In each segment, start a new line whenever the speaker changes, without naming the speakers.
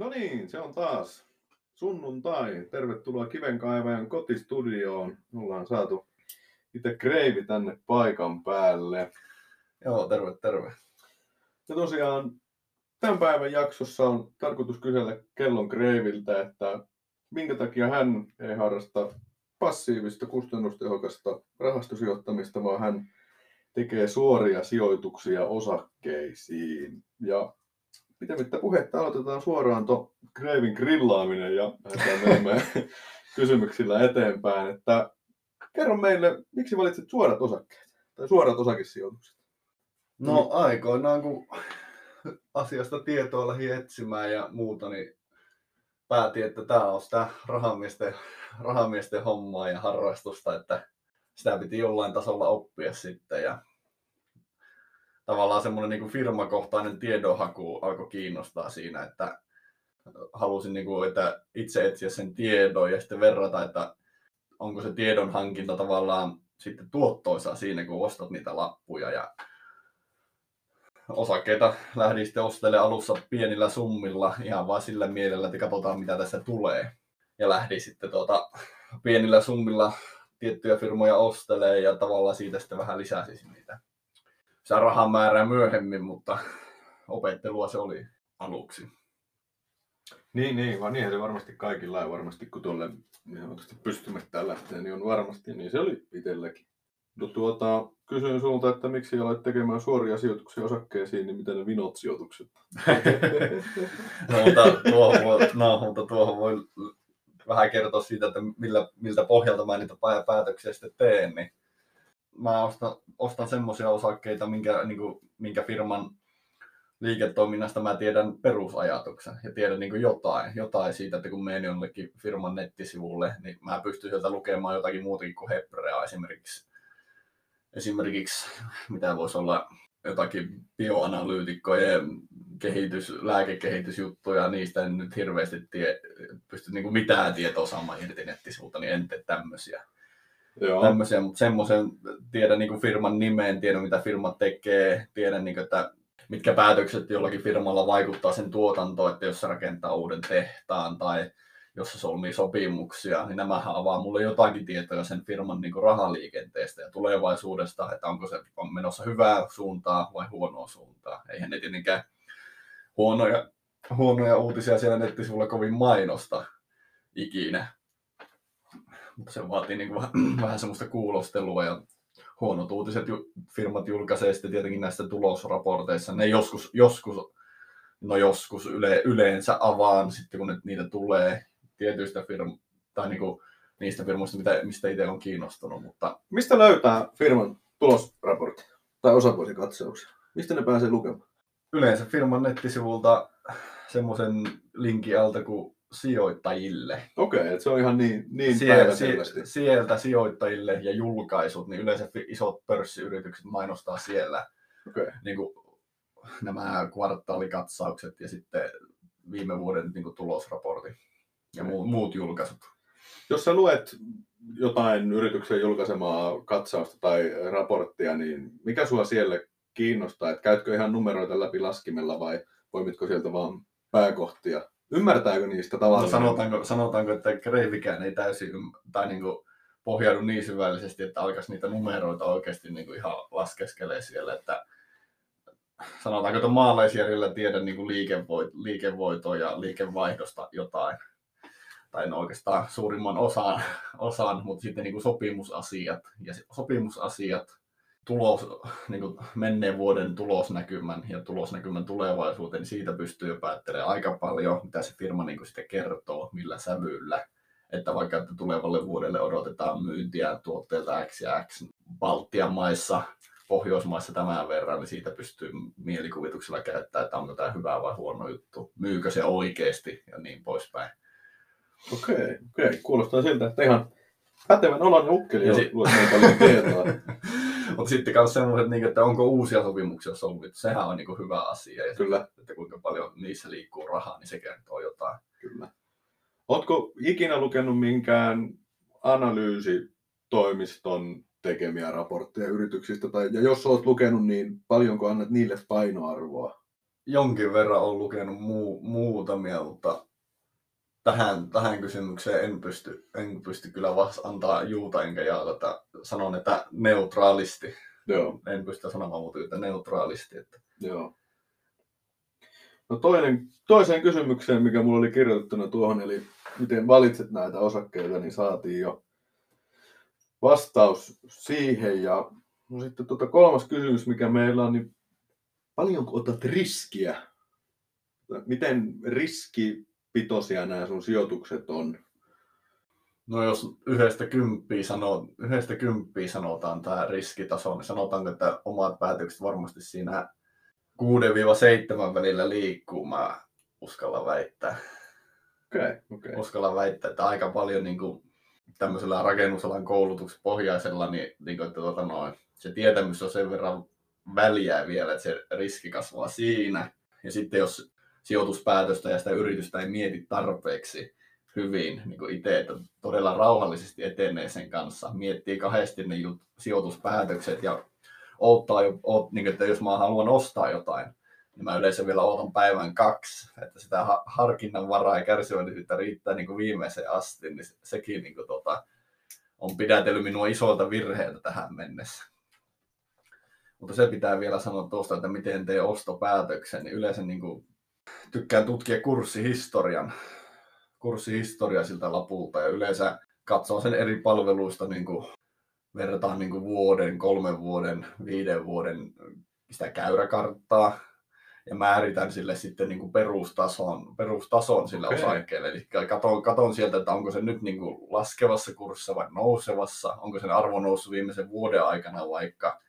No niin, se on taas sunnuntai. Tervetuloa Kivenkaivajan kotistudioon. Ollaan saatu itse Kreivi tänne paikan päälle.
Joo, terve, terve.
Ja tosiaan tämän päivän jaksossa on tarkoitus kysellä kellon Kreiviltä, että minkä takia hän ei harrasta passiivista, kustannustehokasta rahastosijoittamista, vaan hän tekee suoria sijoituksia osakkeisiin. Ja pitämättä puhetta aloitetaan suoraan tuon Kreivin grillaaminen ja lähdetään menemään kysymyksillä eteenpäin. Että kerro meille, miksi valitsit suorat osakkeet tai suorat osakesijoitukset?
No aikoinaan, kun asiasta tietoa lähi etsimään ja muuta, niin päätin, että tämä on sitä rahamiesten, rahamiesten hommaa ja harrastusta, että sitä piti jollain tasolla oppia sitten. Ja tavallaan semmoinen niin firmakohtainen tiedonhaku alkoi kiinnostaa siinä, että halusin niin kuin, että itse etsiä sen tiedon ja sitten verrata, että onko se tiedon hankinta tavallaan sitten tuottoisaa siinä, kun ostat niitä lappuja ja osakkeita lähdin sitten ostelemaan alussa pienillä summilla ihan vain sillä mielellä, että katsotaan mitä tässä tulee. Ja lähdin sitten tuota, pienillä summilla tiettyjä firmoja ostelee ja tavallaan siitä sitten vähän lisäsi niitä sitä rahan määrää myöhemmin, mutta opettelua se oli aluksi.
Niin, niin, vaan niinhän se varmasti kaikilla ja varmasti kun tuolle niin pystymättä lähtee, niin on varmasti, niin se oli itselläkin. No tuota, kysyin sulta, että miksi olet tekemään suoria sijoituksia osakkeisiin, niin miten ne vinot sijoitukset?
no, mutta tuohon voi, no, mutta tuohon voi vähän kertoa siitä, että millä, miltä pohjalta mä niitä päätöksiä sitten teen, niin mä ostan, ostan semmoisia osakkeita, minkä, niin kuin, minkä firman liiketoiminnasta mä tiedän perusajatuksen ja tiedän niin kuin jotain, jotain siitä, että kun menen jollekin firman nettisivulle, niin mä pystyn sieltä lukemaan jotakin muutakin kuin Hebrea esimerkiksi. Esimerkiksi, mitä voisi olla jotakin bioanalyytikkojen kehitys, lääkekehitysjuttuja, niistä en nyt hirveästi tie, pysty niin kuin mitään tietoa saamaan irti nettisivulta, niin en tee tämmöisiä. Tämmöisiä, mutta semmoisen tiedän niin kuin firman nimeen, tiedän mitä firma tekee, tiedän niin kuin, että mitkä päätökset jollakin firmalla vaikuttaa sen tuotantoon, että jos se rakentaa uuden tehtaan tai jos se solmii sopimuksia, niin nämähän avaa mulle jotakin tietoa sen firman niin kuin rahaliikenteestä ja tulevaisuudesta, että onko se on menossa hyvää suuntaa vai huonoa suuntaa. Eihän ne tietenkään huonoja, huonoja uutisia siellä nettisivulla kovin mainosta ikinä se vaatii niin kuin vähän semmoista kuulostelua ja huonot uutiset firmat julkaisee sitten tietenkin näistä tulosraporteissa. Ne joskus, joskus no joskus yle, yleensä avaan sitten, kun niitä tulee tietyistä firm, tai niin kuin niistä firmoista, mitä, mistä itse on kiinnostunut. Mutta...
Mistä löytää firman tulosraportti tai osavuosikatsauksen? Mistä ne pääsee lukemaan?
Yleensä firman nettisivulta semmoisen linkin alta kuin sijoittajille.
Okei, okay, se on ihan niin, niin
sieltä, sieltä sijoittajille ja julkaisut, niin yleensä isot pörssiyritykset mainostaa siellä okay. niin kuin, nämä kvartaalikatsaukset ja sitten viime vuoden niin kuin, tulosraportti ja mu- muut julkaisut.
Jos sä luet jotain yrityksen julkaisemaa katsausta tai raporttia, niin mikä sua siellä kiinnostaa? Että käytkö ihan numeroita läpi laskimella vai poimitko sieltä vaan pääkohtia? Ymmärtääkö niistä tavallaan? No
sanotaanko, sanotaanko, että Kreivikään ei täysin tai niin kuin pohjaudu niin syvällisesti, että alkaisi niitä numeroita oikeasti niin kuin ihan laskeskelee siellä, että sanotaanko, että maalaisjärjellä tiedä niin kuin liikevoit, liikevoitoa ja liikevaihdosta jotain. Tai no oikeastaan suurimman osan, osan mutta sitten niin kuin sopimusasiat. Ja sopimusasiat tulos, niin kuin menneen vuoden tulosnäkymän ja tulosnäkymän tulevaisuuteen, niin siitä pystyy jo päättelemään aika paljon, mitä se firma niin kuin sitten kertoo, millä sävyllä. Että vaikka että tulevalle vuodelle odotetaan myyntiä tuotteelta X ja X Baltian maissa, Pohjoismaissa tämän verran, niin siitä pystyy mielikuvituksella käyttämään, että onko tämä hyvä vai huono juttu, myykö se oikeasti ja niin poispäin.
Okei, okay, okei. Okay. Kuulostaa siltä, että ihan pätevän oloinen ukkeli, jos si- luet paljon tietoa.
Mutta sitten myös semmoiset, niin, että onko uusia sopimuksia solmittu, sehän on niin hyvä asia. Ja
Kyllä.
Sitten, että kuinka paljon niissä liikkuu rahaa, niin se kertoo jotain.
Kyllä. Oletko ikinä lukenut minkään analyysitoimiston tekemiä raportteja yrityksistä? Tai, ja jos olet lukenut, niin paljonko annat niille painoarvoa?
jonkin verran olen lukenut muu, muutamia, mutta tähän, tähän kysymykseen en pysty, en pysty kyllä vasta antaa juuta enkä jaata. Sanon, että neutraalisti.
Joo.
En pysty sanomaan muuta, että neutraalisti. Että.
Joo. No toinen, toiseen kysymykseen, mikä mulla oli kirjoitettuna tuohon, eli miten valitset näitä osakkeita, niin saatiin jo vastaus siihen. Ja no sitten tuota kolmas kysymys, mikä meillä on, niin paljonko otat riskiä? Miten riskipitoisia nämä sun sijoitukset on?
No jos yhdestä kymppiä, sanoo, yhdestä kymppiä sanotaan tämä riskitaso, niin sanotaanko, että omat päätökset varmasti siinä 6-7 välillä liikkuu, mä uskallan väittää.
Okei, okay, okay.
Uskallan väittää, että aika paljon niin kuin, tämmöisellä rakennusalan koulutuspohjaisella, niin, niin kuin, että, tuota, noin, se tietämys on sen verran väliä vielä, että se riski kasvaa siinä. Ja sitten jos sijoituspäätöstä ja sitä yritystä ei mieti tarpeeksi hyvin niin kuin itse, että todella rauhallisesti etenee sen kanssa, miettii kahdesti ne jut- sijoituspäätökset ja odottaa, oot, niin, että jos mä haluan ostaa jotain, niin mä yleensä vielä odotan päivän kaksi, että sitä ha- harkinnan varaa ja kärsivällisyyttä riittää niin kuin viimeiseen asti, niin sekin niin kuin, tota, on pidätellyt minua isolta virheeltä tähän mennessä. Mutta se pitää vielä sanoa tuosta, että miten tee ostopäätöksen, niin yleensä niin kuin, tykkään tutkia kurssihistorian, kurssihistoria siltä lapulta ja yleensä katsoo sen eri palveluista niin kuin verrataan niin kuin vuoden, kolmen vuoden, viiden vuoden sitä käyräkarttaa ja määritän sille sitten niin kuin perustason, perustason sille okay. osakkeelle. Eli katon, katon sieltä, että onko se nyt niin kuin laskevassa kurssissa vai nousevassa, onko sen arvo noussut viimeisen vuoden aikana vaikka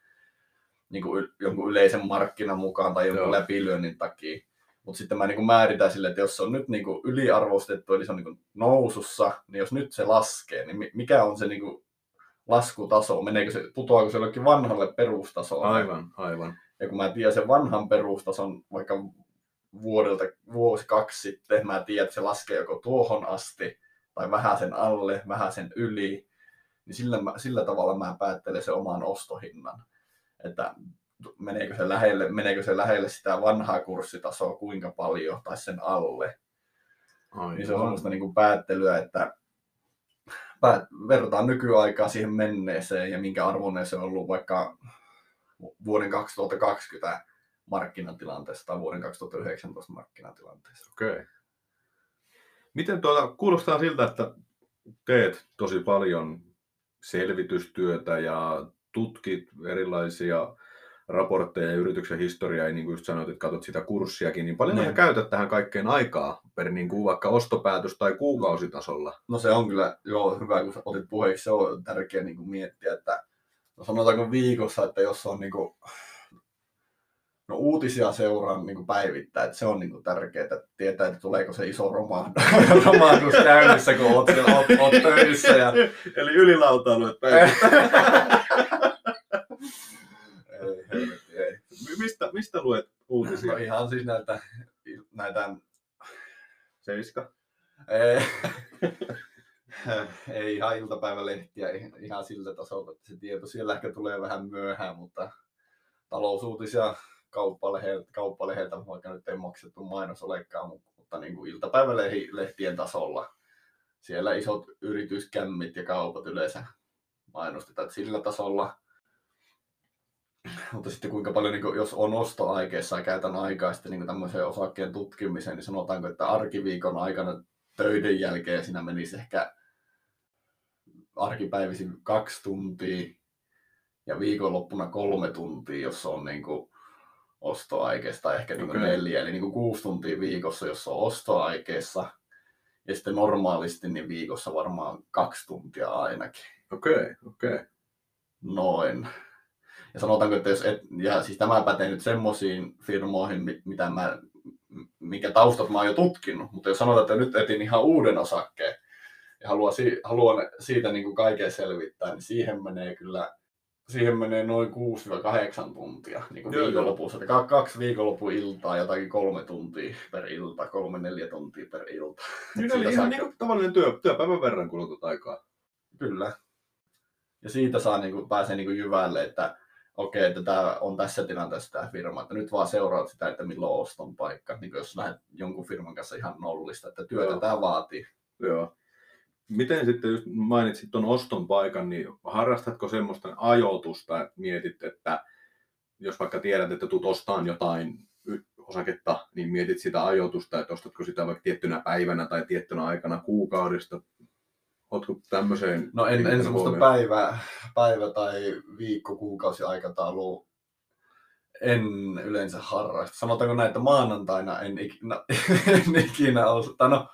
niin kuin jonkun yleisen markkinan mukaan tai jonkun Joo. läpilyönnin takia. Mutta sitten mä niin määritän sille, että jos se on nyt niin kuin yliarvostettu, eli se on niin kuin nousussa, niin jos nyt se laskee, niin mikä on se niin kuin laskutaso, meneekö se, putoako se jollekin vanhalle perustasolle.
Aivan, aivan.
Ja kun mä tiedän sen vanhan perustason vaikka vuodelta vuosi kaksi sitten, mä tiedän, että se laskee joko tuohon asti tai vähän sen alle, vähän sen yli, niin sillä, sillä tavalla mä päättelen sen oman ostohinnan. Että meneekö se, lähelle, meneekö se lähelle sitä vanhaa kurssitasoa kuinka paljon tai sen alle. Aivan. Niin se on sellaista niin kuin päättelyä, että verrataan nykyaikaa siihen menneeseen ja minkä arvoinen se on ollut vaikka vuoden 2020 markkinatilanteessa tai vuoden 2019 markkinatilanteessa.
Okei. Okay. Miten tuota, kuulostaa siltä, että teet tosi paljon selvitystyötä ja tutkit erilaisia raportteja ja yrityksen historiaa, ja niin kuin just sanoit, että katsot sitä kurssiakin, niin paljon niin. käytät tähän kaikkeen aikaa per niin kuin vaikka ostopäätös- tai kuukausitasolla?
No se on kyllä joo, hyvä, kun otit puheeksi, se on tärkeää niin kuin miettiä, että no sanotaanko viikossa, että jos on niin kuin, no uutisia seuraan niin kuin päivittäin, että se on niin kuin tärkeää, että tietää, että tuleeko se iso romahdus, romahdus käynnissä, kun oot, oot, oot töissä. Ja...
Eli ylilautailu, päivittäin. mistä, luet uutisia?
No ihan siis näitä, näitä...
Seiska?
Ei, ei ihan iltapäivälehtiä ihan sillä tasolla, että se tieto siellä ehkä tulee vähän myöhään, mutta talousuutisia kauppaleheltä, kauppaleheltä vaikka nyt ei maksettu mainos olekaan, mutta niin kuin iltapäivälehtien tasolla siellä isot yrityskämmit ja kaupat yleensä mainostetaan, sillä tasolla mutta sitten kuinka paljon, niin kuin, jos on ostoaikeessa ja käytän aikaa sitten niin tämmöiseen osakkeen tutkimiseen, niin sanotaanko, että arkiviikon aikana töiden jälkeen siinä menisi ehkä arkipäivisin kaksi tuntia ja viikonloppuna kolme tuntia, jos on niin kuin ostoaikeessa tai ehkä niin kuin okay. neljä, eli niin kuin kuusi tuntia viikossa, jos on ostoaikeessa. Ja sitten normaalisti niin viikossa varmaan kaksi tuntia ainakin.
Okei, okay, okei. Okay.
Noin. Ja sanotaanko, että jos et, ja siis tämä pätee nyt semmoisiin firmoihin, mitä mä, mikä taustat mä oon jo tutkinut, mutta jos sanotaan, että nyt etin ihan uuden osakkeen ja haluan, haluan siitä niin kuin kaiken selvittää, niin siihen menee kyllä siihen menee noin 6-8 tuntia niin kuin viikonlopussa. Että kaksi viikonlopun iltaa, jotakin kolme tuntia per ilta, kolme neljä tuntia per ilta.
Niin, eli ihan niin kuin tavallinen työ, työpäivän verran kulutut aikaa.
Kyllä. Ja siitä saa, niin kuin, pääsee niin kuin jyvälle, että okei, että tämä on tässä tilanteessa tämä firma, että nyt vaan seuraat sitä, että milloin on oston paikka, niin jos lähdet jonkun firman kanssa ihan nollista, että työtä
Joo.
tämä vaatii.
Joo. Miten sitten, just mainitsit tuon oston paikan, niin harrastatko semmoista ajoitusta, että mietit, että jos vaikka tiedät, että tulet ostamaan jotain osaketta, niin mietit sitä ajoitusta, että ostatko sitä vaikka tiettynä päivänä tai tiettynä aikana kuukaudesta? Oletko tämmöiseen
No en, en semmoista päivä, päivä tai viikko, kuukausi aikataulua en yleensä harrasta. Sanotaanko näin, että maanantaina en ikinä, en ikinä osta, no,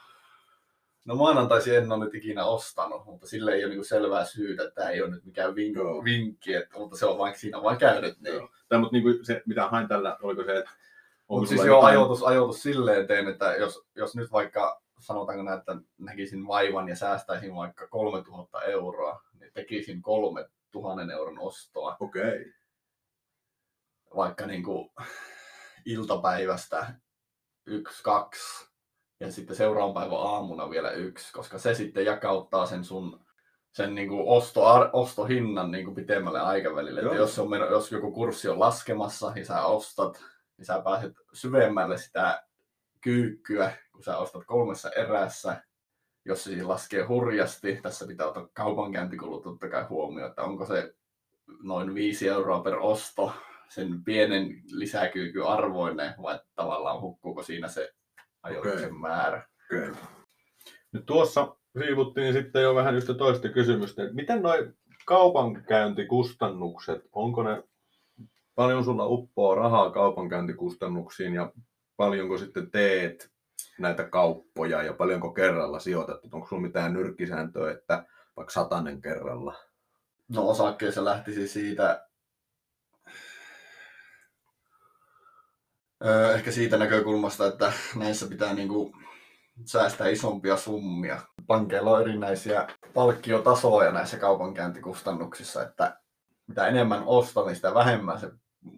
no maanantaisin en ole nyt ikinä ostanut, mutta sille ei ole niin selvää syytä, että tämä ei ole nyt mikään vink,
Joo.
vinkki, että, mutta se on vaikka siinä on vaan käynyt niin.
Tai, mutta niin kuin se, mitä hain tällä, oliko se, että onko
Mutta siis joo,
jotain-
ajoitus, ajoitus silleen teen, että jos, jos nyt vaikka sanotaanko näin, että näkisin vaivan ja säästäisin vaikka 3000 euroa, niin tekisin 3000 euron ostoa
Okei.
vaikka niin kuin iltapäivästä yksi, kaksi ja sitten seuraavan päivän aamuna vielä yksi, koska se sitten jakauttaa sen sun sen niin kuin osto, ostohinnan niin kuin pitemmälle aikavälille. Että jos, on, jos joku kurssi on laskemassa ja sä ostat, niin sä pääset syvemmälle sitä kyykkyä, kun sä ostat kolmessa erässä. Jos se laskee hurjasti, tässä pitää ottaa kaupankäyntikulut totta kai huomioon, että onko se noin 5 euroa per osto sen pienen lisäkyykyn arvoinen vai tavallaan hukkuuko siinä se ajoituksen
Okei.
määrä.
Okei. Nyt tuossa siivuttiin sitten jo vähän yhtä toista kysymystä. Miten noi kaupankäyntikustannukset, onko ne, paljon sulla uppoaa rahaa kaupankäyntikustannuksiin ja paljonko sitten teet näitä kauppoja ja paljonko kerralla sijoitat? Onko sulla mitään nyrkkisääntöä, että vaikka satanen kerralla?
No osakkeessa lähtisi siitä ehkä siitä näkökulmasta, että näissä pitää niinku säästää isompia summia. Pankeilla on erinäisiä palkkiotasoja näissä kaupankäyntikustannuksissa, että mitä enemmän ostaa, niin sitä vähemmän se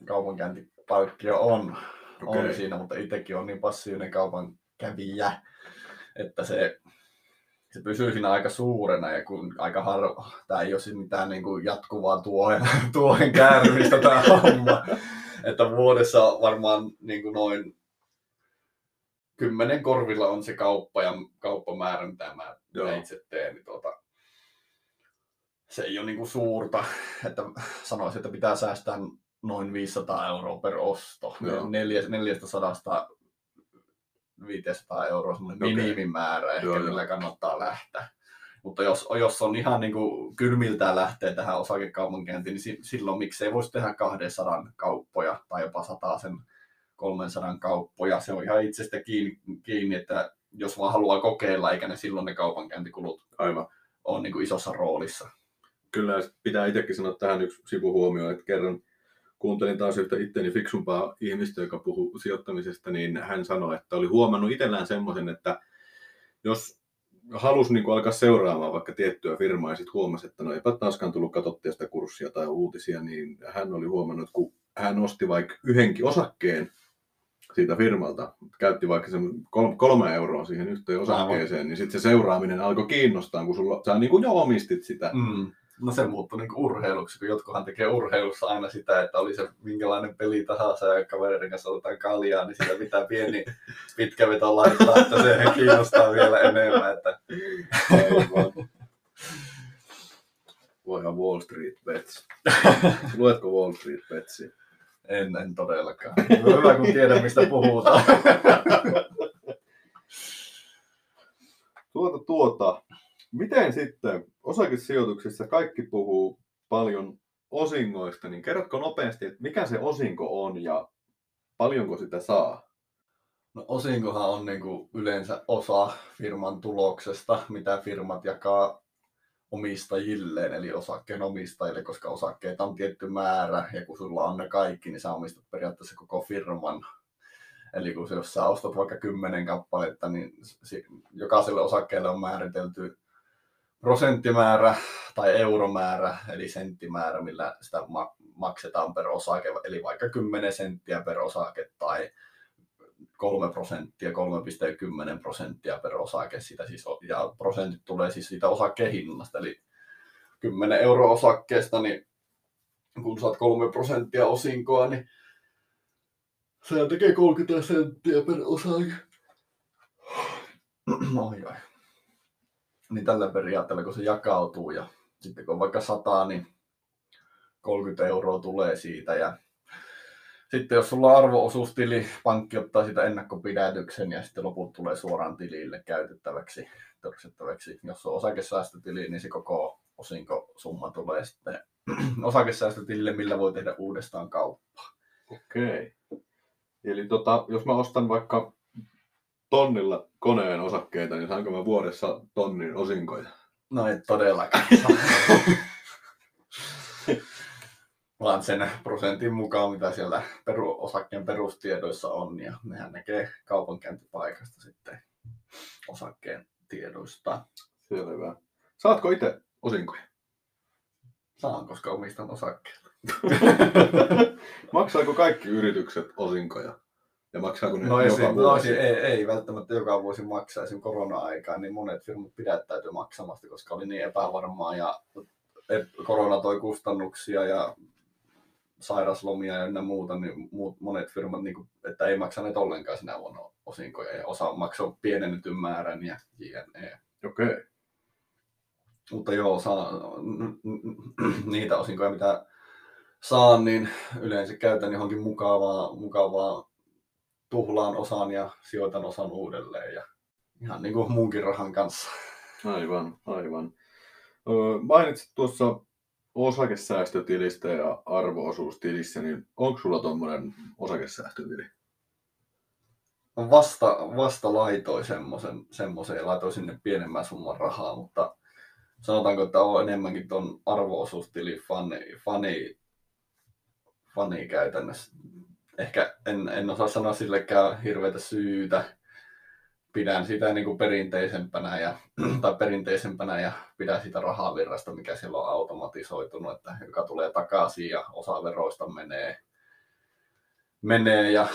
kaupankäyntipalkkio on,
Okei.
on siinä, mutta itsekin on niin passiivinen kaupankävijä, että se, se pysyy siinä aika suurena ja kun aika harva, tämä ei ole siis mitään niin kuin jatkuvaa tuohen, tuohen käärmistä tämä homma, että vuodessa varmaan niin kuin noin kymmenen korvilla on se kauppa ja kauppamäärä, mitä mä,
Joo.
itse teen, niin tuota, se ei ole niin kuin suurta, että sanoisin, että pitää säästää noin 500 euroa per osto.
Joo.
Neljä, 400 500 euroa semmoinen
Okei.
minimimäärä ehkä,
Joo, joo.
millä kannattaa lähteä. Mutta jos, jos on ihan niin kuin kylmiltään lähtee tähän osakekaupankäyntiin, niin si- silloin miksei voisi tehdä 200 kauppoja tai jopa 100 sen 300 kauppoja. Se on ihan itsestä kiinni, kiinni, että jos vaan haluaa kokeilla, eikä ne silloin ne kaupankäyntikulut
Aivan.
ole niin kuin isossa roolissa.
Kyllä pitää itsekin sanoa tähän yksi sivuhuomio, että kerran kuuntelin taas yhtä itteni fiksumpaa ihmistä, joka puhui sijoittamisesta, niin hän sanoi, että oli huomannut itsellään semmoisen, että jos halusi niin alkaa seuraamaan vaikka tiettyä firmaa ja sitten huomasi, että no eipä taaskaan tullut katsottua sitä kurssia tai uutisia, niin hän oli huomannut, että kun hän osti vaikka yhdenkin osakkeen siitä firmalta, käytti vaikka sen kol- kolme euroa siihen yhteen osakkeeseen, niin sitten se seuraaminen alkoi kiinnostaa, kun sulla, sä niin kuin jo omistit sitä.
Mm. No se muuttui niin urheiluksi, kun jotkuhan tekee urheilussa aina sitä, että oli se minkälainen peli tahansa ja kaverin kanssa otetaan kaljaa, niin sitä pitää pieni pitkä veto laittaa, että se kiinnostaa vielä enemmän. Että...
Voihan Wall Street Bets. Luetko Wall Street Betsia?
En, en todellakaan. Hyvä, kun tiedän, mistä puhutaan.
Tuota, tuota. Miten sitten osakesijoituksissa kaikki puhuu paljon osingoista, niin kerrotko nopeasti, että mikä se osinko on ja paljonko sitä saa?
No osinkohan on niin kuin yleensä osa firman tuloksesta, mitä firmat jakaa omistajilleen, eli osakkeen omistajille, koska osakkeita on tietty määrä, ja kun sulla on ne kaikki, niin sä omistat periaatteessa koko firman. Eli kun jos sä ostat vaikka kymmenen kappaletta, niin jokaiselle osakkeelle on määritelty prosenttimäärä tai euromäärä, eli senttimäärä, millä sitä ma- maksetaan per osake, eli vaikka 10 senttiä per osake tai 3 prosenttia, 3,10 prosenttia per osake sitä siis, ja prosentit tulee siis siitä osakkeen hinnasta, eli 10 euro osakkeesta, niin kun saat kolme prosenttia osinkoa, niin se tekee 30 senttiä per osake. Oi, oi. Niin tällä periaatteella, kun se jakautuu ja sitten kun on vaikka 100, niin 30 euroa tulee siitä ja sitten jos sulla on arvoosuustili, pankki ottaa sitä ennakkopidätyksen ja sitten loput tulee suoraan tilille käytettäväksi, törsettäväksi. Jos on osakesäästötili, niin se koko osinkosumma tulee sitten osakesäästötilille, millä voi tehdä uudestaan kauppaa.
Okei. Eli tota, jos mä ostan vaikka tonnilla koneen osakkeita, niin saanko mä vuodessa tonnin osinkoja?
No ei todellakaan. Vaan sen prosentin mukaan, mitä siellä peru, osakkeen perustiedoissa on, ja nehän näkee kaupankäyntipaikasta sitten osakkeen tiedoista.
Selvä. Saatko itse osinkoja?
Saan, koska omistan osakkeita.
Maksaako kaikki yritykset osinkoja? Ja maksaako ne
No,
joka
esim, no
vuosi?
esim, ei, ei, välttämättä joka vuosi maksaa. Esim. korona-aikaan niin monet firmat pidättäytyi maksamasta, koska oli niin epävarmaa ja korona toi kustannuksia ja sairaslomia ja ynnä muuta, niin muut, monet firmat, niin kuin, että ei maksaneet ollenkaan sinä vuonna osinkoja ja osa maksoi pienennetyn määrän ja jne.
Okei.
Mutta joo, saa, niitä osinkoja, mitä saan, niin yleensä käytän johonkin mukavaa, mukavaa tuhlaan osan ja sijoitan osan uudelleen ja ihan niin kuin muunkin rahan kanssa.
Aivan, aivan. Öö, mainitsit tuossa osakesäästötilistä ja arvoosuustilissä, niin onko sulla tuommoinen osakesäästötili?
Vasta, vasta laitoin semmoisen, semmoisen ja laitoin sinne pienemmän summan rahaa, mutta sanotaanko, että on enemmänkin tuon arvoosuustili fani, fani, fani käytännössä. Ehkä en, en osaa sanoa sillekään hirveätä syytä. Pidän sitä niin kuin perinteisempänä, ja, tai perinteisempänä ja pidän sitä rahavirrasta, mikä siellä on automatisoitunut, että joka tulee takaisin ja osa veroista menee, menee ja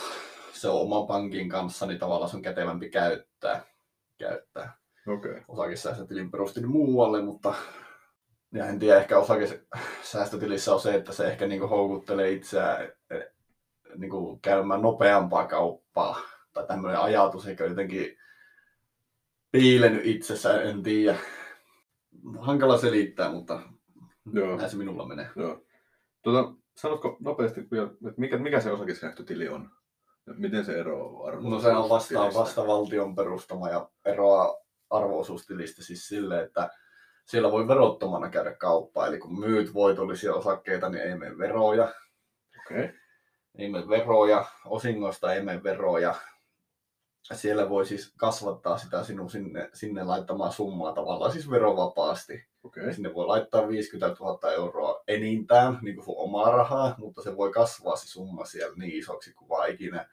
se on oman pankin kanssa, niin tavallaan se on kätevämpi käyttää. käyttää
Okei.
osakesäästötilin perustin muualle, mutta ja en tiedä, ehkä osakesäästötilissä on se, että se ehkä niinku houkuttelee itseään eh, niinku käymään nopeampaa kauppaa. Tai tämmöinen ajatus ehkä jotenkin piilennyt itsessä, en tiedä. Hankala selittää, mutta
Joo.
näin se minulla menee.
Joo. Tuota, sanotko nopeasti että mikä, mikä se osakesäästötili on? Miten se eroaa arvo
No se on vasta, vasta valtion perustama ja eroaa arvoosuustilistä siis sille, että siellä voi verottomana käydä kauppaa. Eli kun myyt voitollisia osakkeita, niin ei mene veroja.
Okei.
Ei mene veroja, osingoista ei mene veroja. Siellä voi siis kasvattaa sitä sinun sinne, sinne laittamaa summaa tavallaan siis verovapaasti.
Okei.
Sinne voi laittaa 50 000 euroa enintään niin kuin sun omaa rahaa, mutta se voi kasvaa se summa siellä niin isoksi kuin vaan ikinä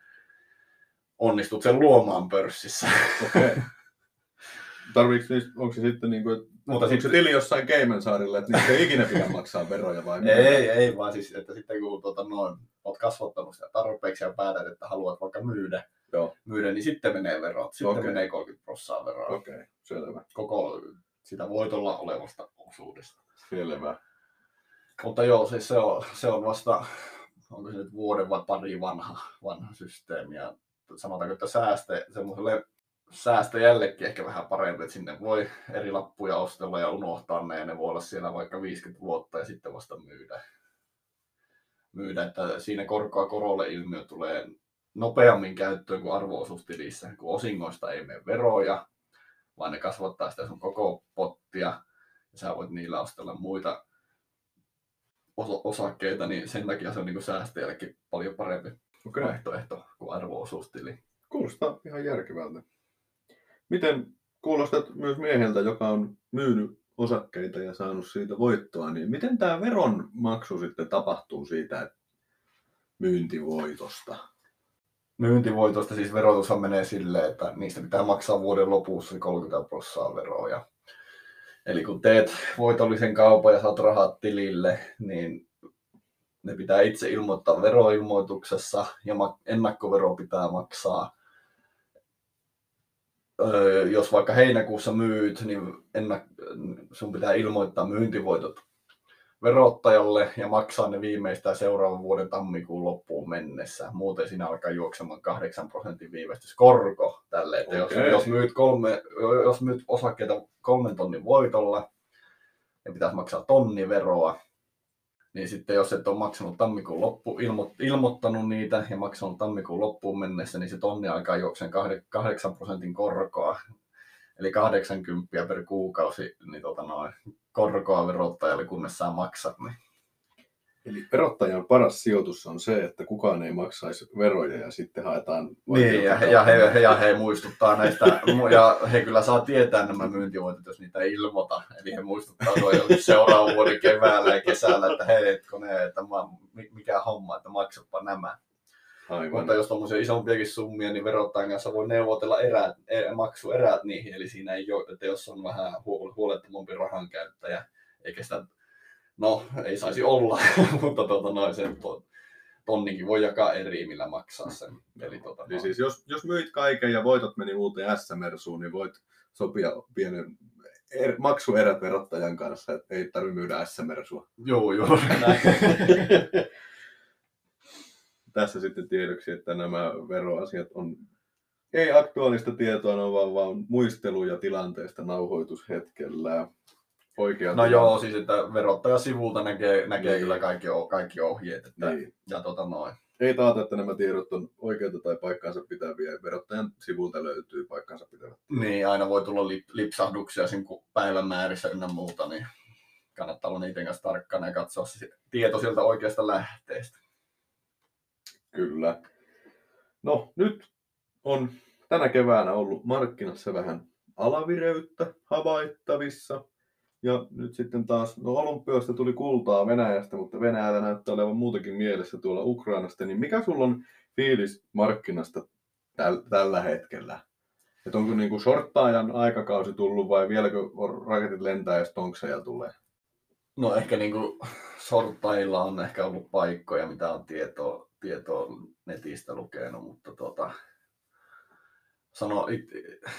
onnistut sen luomaan pörssissä.
Okei. Tarviiko onko se sitten niin kuin, että
Mutta
onko se
sitten,
tili jossain Cayman-saarilla, että niistä ei ikinä pidä maksaa veroja vai mitä?
ei, ei, vaan siis, että sitten kun tuota, noin, olet kasvattanut sitä tarpeeksi ja päätät, että haluat vaikka myydä,
Joo.
myydä niin sitten menee verot. Sitten
Okei.
menee 30 prosenttia veroa
Okei, selvä.
koko sitä voitolla olevasta osuudesta.
Selvä.
Mutta joo, siis se on, se on vasta, onko se nyt vuoden vai pari vanha, vanha systeemi. Ja sanotaanko, että sääste, semmoiselle säästäjällekin ehkä vähän parempi, että sinne voi eri lappuja ostella ja unohtaa ne, ja ne voi olla siellä vaikka 50 vuotta ja sitten vasta myydä. Myydä että siinä korkoa korolle ilmiö tulee nopeammin käyttöön kuin arvoosuustilissä, kun osingoista ei mene veroja, vaan ne kasvattaa sitä sun koko pottia, ja sä voit niillä ostella muita osa- osakkeita, niin sen takia se on niin säästäjällekin paljon parempi
Okei.
vaihtoehto kuin arvoosuustili.
Kuulostaa ihan järkevältä. Miten kuulostat myös mieheltä, joka on myynyt osakkeita ja saanut siitä voittoa, niin miten tämä veronmaksu sitten tapahtuu siitä myyntivoitosta?
Myyntivoitosta siis verotushan menee silleen, että niistä pitää maksaa vuoden lopussa 30 prosenttia veroja. Eli kun teet voitollisen kaupan ja saat rahat tilille, niin ne pitää itse ilmoittaa veroilmoituksessa ja ennakkovero pitää maksaa. Öö, jos vaikka heinäkuussa myyt, niin ennak- sun pitää ilmoittaa myyntivoitot verottajalle ja maksaa ne viimeistään seuraavan vuoden tammikuun loppuun mennessä. Muuten siinä alkaa juoksemaan 8 prosentin viivästyskorko tälle. Että
Okei.
jos, jos, myyt kolme, jos myyt osakkeita kolmen tonnin voitolla ja pitäisi maksaa tonni veroa, niin sitten jos et ole maksanut tammikuun loppu, ilmo, ilmoittanut niitä ja maksanut tammikuun loppuun mennessä, niin se tonni alkaa juokseen 8 prosentin korkoa. Eli 80 per kuukausi niin tota noin, korkoa verottajalle, kunnes sä maksat. Niin.
Eli verottajan paras sijoitus on se, että kukaan ei maksaisi veroja ja sitten haetaan...
Niin, ja, ja, he, ja he muistuttaa näistä, ja he kyllä saa tietää nämä myyntivoitot, jos niitä ei ilmoita. Eli he muistuttaa seuraavan vuoden keväällä ja kesällä, että hei, etkö ne, että mikä homma, että maksapa nämä.
Aivan.
Mutta jos tuommoisia isompiakin summia, niin verottajan kanssa voi neuvotella erät, e- maksuerät niihin. Eli siinä ei ole, että jos on vähän huol- huolettomampi rahan käyttäjä, eikä sitä, no ei saisi olla, mutta tota, noin, sen to, tonninkin voi jakaa eri, millä maksaa sen. Eli, tota,
Eli
noin.
siis jos, jos myit kaiken ja voitot meni uuteen S-mersuun, niin voit sopia pienen er, maksuerät verottajan kanssa, että ei tarvitse myydä S-mersua.
Joo, joo.
Tässä sitten tiedoksi, että nämä veroasiat on ei aktuaalista tietoa, ne on vaan, vaan muisteluja tilanteesta nauhoitushetkellä. Oikea
No
tilanne.
joo, siis että verottaja sivulta näkee, näkee
Niin.
kyllä kaikki, kaikki ohjeet. Että,
Niin.
Ja tota noin.
Ei taata, että nämä tiedot on oikeita tai paikkaansa pitäviä. Verottajan sivulta löytyy paikkaansa pitävät.
Niin, aina voi tulla lip, lipsahduksia sen päivämäärissä ynnä muuta, niin kannattaa olla niiden kanssa tarkkana ja katsoa se tieto sieltä oikeasta lähteestä.
Kyllä. No nyt on tänä keväänä ollut markkinassa vähän alavireyttä havaittavissa. Ja nyt sitten taas, no olympiasta tuli kultaa Venäjästä, mutta Venäjällä näyttää olevan muutakin mielessä tuolla Ukrainasta. Niin mikä sulla on fiilis markkinasta täl- tällä hetkellä? Että onko niinku shorttaajan aikakausi tullut vai vieläkö raketit lentää ja stonkseja tulee?
No ehkä niin kuin sorttajilla on ehkä ollut paikkoja, mitä on tietoa, tietoa netistä lukenut, mutta tota, sano it,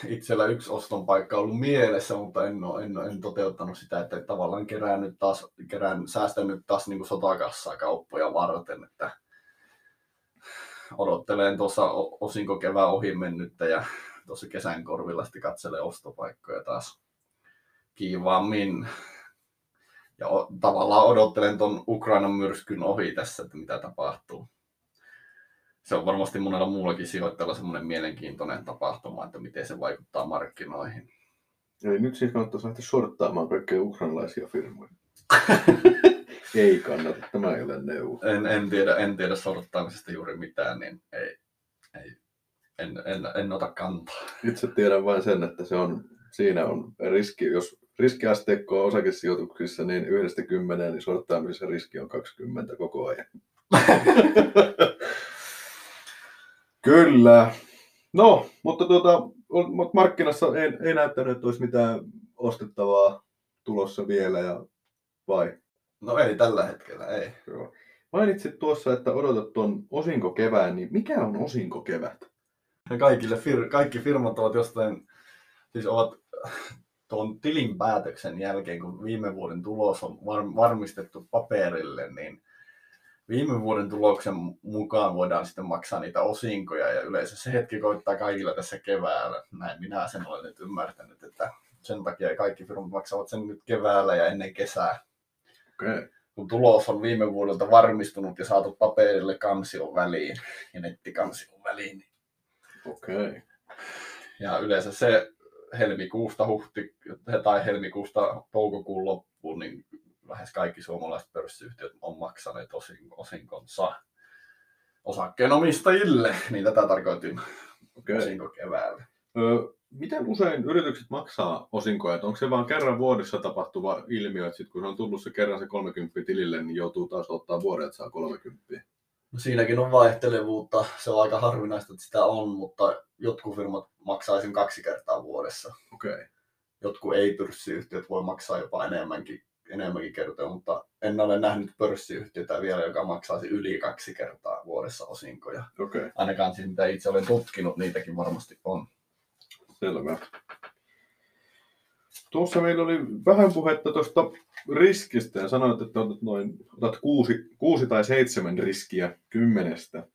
itsellä yksi oston paikka ollut mielessä, mutta en, ole, en, en toteuttanut sitä, että tavallaan kerään nyt taas, kerään, säästän nyt taas niin sotakassaa kauppoja varten, että odottelen tuossa osinko kevään ohi mennyttä ja tuossa kesän korvilla sitten katselee ostopaikkoja taas kiivaammin. Ja tavallaan odottelen tuon Ukrainan myrskyn ohi tässä, että mitä tapahtuu. Se on varmasti monella muullakin sijoittajalla semmoinen mielenkiintoinen tapahtuma, että miten se vaikuttaa markkinoihin.
Eli nyt siis kannattaisi lähteä shorttaamaan kaikkia ukrainalaisia firmoja. ei kannata, tämä ei ole neuvo.
En, en, tiedä, en tiedä sorttaamisesta juuri mitään, niin ei, ei, en, en, en ota kantaa.
Itse tiedän vain sen, että se on, siinä on riski, jos riskiasteikko on osakesijoituksissa, niin yhdestä kymmeneen, niin shorttaamisen riski on 20 koko ajan. Kyllä. No, mutta tuota, markkinassa ei, ei näyttänyt, että olisi mitään ostettavaa tulossa vielä, ja vai?
No ei tällä hetkellä, ei.
Joo. Mainitsit tuossa, että odotat tuon osinkokevään, niin mikä on osinkokevät?
Ja kaikille fir- kaikki firmat ovat jostain, siis ovat tuon tilinpäätöksen jälkeen, kun viime vuoden tulos on var- varmistettu paperille, niin viime vuoden tuloksen mukaan voidaan sitten maksaa niitä osinkoja ja yleensä se hetki koittaa kaikilla tässä keväällä. Näin minä sen olen nyt ymmärtänyt, että sen takia kaikki firmat maksavat sen nyt keväällä ja ennen kesää.
Okay.
Kun tulos on viime vuodelta varmistunut ja saatu paperille kansion väliin ja nettikansion väliin, niin
Okei. Okay.
Ja yleensä se helmikuusta huhti tai helmikuusta toukokuun loppuun, niin lähes kaikki suomalaiset pörssiyhtiöt on maksaneet osin, osinkonsa osakkeenomistajille, niin tätä tarkoitin
Okei.
osinko keväällä.
Öö, miten usein yritykset maksaa osinkoja? Onko se vain kerran vuodessa tapahtuva ilmiö, että sit kun se on tullut se kerran se 30 tilille, niin joutuu taas ottaa vuoden, että saa 30?
No siinäkin on vaihtelevuutta, se on aika harvinaista, että sitä on, mutta jotkut firmat maksaa sen kaksi kertaa vuodessa.
Okei. Okay.
Jotkut ei-pörssiyhtiöt voi maksaa jopa enemmänkin, enemmänkin kertoja, mutta en ole nähnyt pörssiyhtiötä vielä, joka maksaisi yli kaksi kertaa vuodessa osinkoja.
Okay.
ainakaan siis mitä itse olen tutkinut, niitäkin varmasti on.
selvä. Tuossa meillä oli vähän puhetta tuosta riskistä ja sanoit, että otat, noin, otat kuusi, kuusi tai seitsemän riskiä kymmenestä.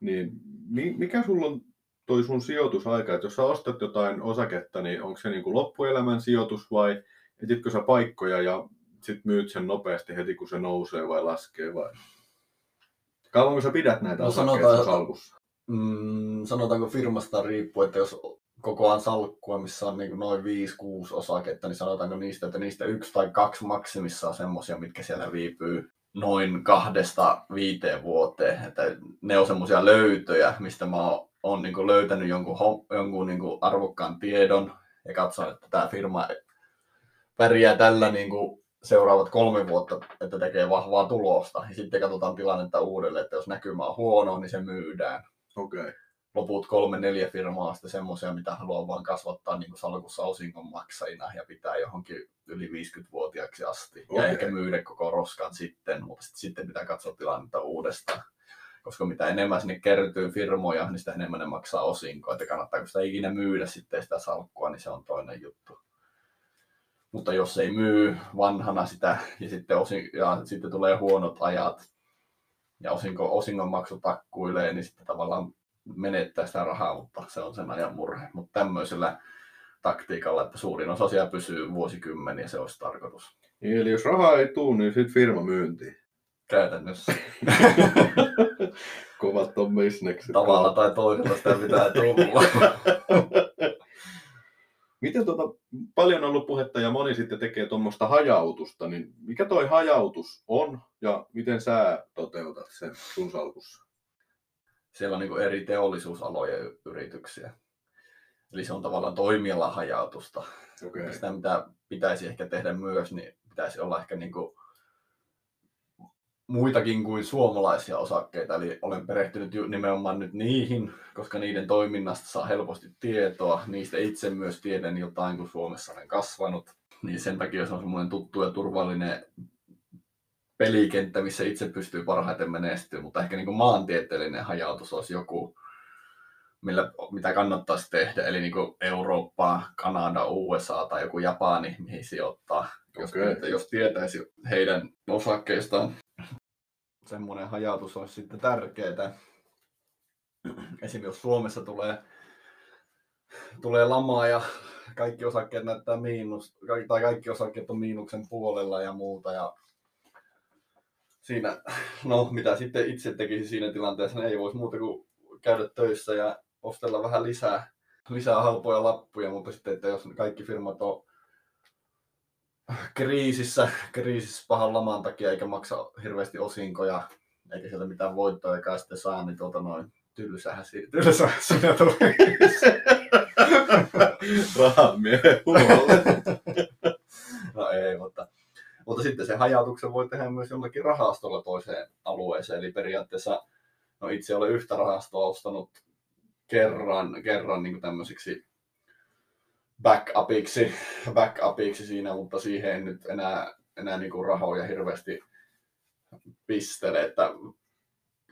Niin mikä sulla on toi sun sijoitusaika, että jos sä ostat jotain osaketta, niin onko se niin kuin loppuelämän sijoitus vai etitkö sä paikkoja ja sit myyt sen nopeasti heti kun se nousee vai laskee vai? Kauanko sä pidät näitä no, osakkeita salkussa?
Mm, sanotaanko firmasta riippuu, että jos kokoaan salkkua, missä on niin noin 5-6 osaketta, niin sanotaanko niistä, että niistä yksi tai kaksi maksimissa on semmoisia, mitkä siellä viipyy noin kahdesta viiteen vuoteen. Että ne on semmoisia löytöjä, mistä mä oon on niin löytänyt jonkun, jonkun niin arvokkaan tiedon ja katson, että tämä firma pärjää tällä niin kuin seuraavat kolme vuotta, että tekee vahvaa tulosta. Ja sitten katsotaan tilannetta uudelleen, että jos näkymä on huono, niin se myydään.
Okay.
Loput kolme, neljä firmaa on sitten semmoisia, mitä haluaa vaan kasvattaa niin kuin salkussa osinkon maksajina ja pitää johonkin yli 50-vuotiaaksi asti. Okay. Ja ehkä myydä koko roskan sitten, mutta sitten pitää katsoa tilannetta uudestaan koska mitä enemmän sinne kertyy firmoja, niin sitä enemmän ne maksaa osinkoa, että kannattaako sitä ikinä myydä sitten sitä salkkua, niin se on toinen juttu. Mutta jos ei myy vanhana sitä ja sitten, osin, ja sitten tulee huonot ajat ja osinko, osingon maksu takkuilee, niin sitten tavallaan menettää sitä rahaa, mutta se on sen ajan murhe. Mutta tämmöisellä taktiikalla, että suurin osa siellä pysyy vuosikymmeniä, se olisi tarkoitus.
Eli jos rahaa ei tule, niin sitten firma myyntiin.
Käytännössä.
Kovat on bisnekset.
Tavalla tai toisella sitä pitää tulla.
Miten tuota, paljon on ollut puhetta ja moni sitten tekee tuommoista hajautusta, niin mikä toi hajautus on ja miten sä toteutat sen sun salkussa?
Siellä on niin eri teollisuusalojen yrityksiä. Eli se on tavallaan toimialan hajautusta. Okay. Sitä mitä pitäisi ehkä tehdä myös, niin pitäisi olla ehkä niin kuin muitakin kuin suomalaisia osakkeita, eli olen perehtynyt nimenomaan nyt niihin, koska niiden toiminnasta saa helposti tietoa. Niistä itse myös tiedän jotain, kun Suomessa olen kasvanut. Niin sen takia se on semmoinen tuttu ja turvallinen pelikenttä, missä itse pystyy parhaiten menestyä, mutta ehkä niin kuin maantieteellinen hajautus olisi joku, millä, mitä kannattaisi tehdä, eli niin kuin Eurooppaa, Kanada, USA tai joku Japani, mihin sijoittaa. Okay. Jos, jos tietäisi heidän osakkeistaan semmoinen hajautus olisi sitten tärkeää. Esimerkiksi jos Suomessa tulee, tulee lamaa ja kaikki osakkeet näyttää miinus, tai kaikki osakkeet on miinuksen puolella ja muuta. Ja siinä, no mitä sitten itse tekisi siinä tilanteessa, niin ei voisi muuta kuin käydä töissä ja ostella vähän lisää, lisää halpoja lappuja, mutta sitten, että jos kaikki firmat on kriisissä, kriisissä pahan laman takia eikä maksa hirveästi osinkoja, eikä sieltä mitään voittoa eikä sitten saa, niin tuota noin tylsähän, si- tylsähän sinä tulee.
Rahamiehen
No ei, mutta, mutta sitten se hajautuksen voi tehdä myös jollakin rahastolla toiseen alueeseen. Eli periaatteessa no itse olen yhtä rahastoa ostanut kerran, kerran niin tämmöisiksi backupiksi, backupiksi siinä, mutta siihen en nyt enää, enää niin rahoja hirveästi pistele, että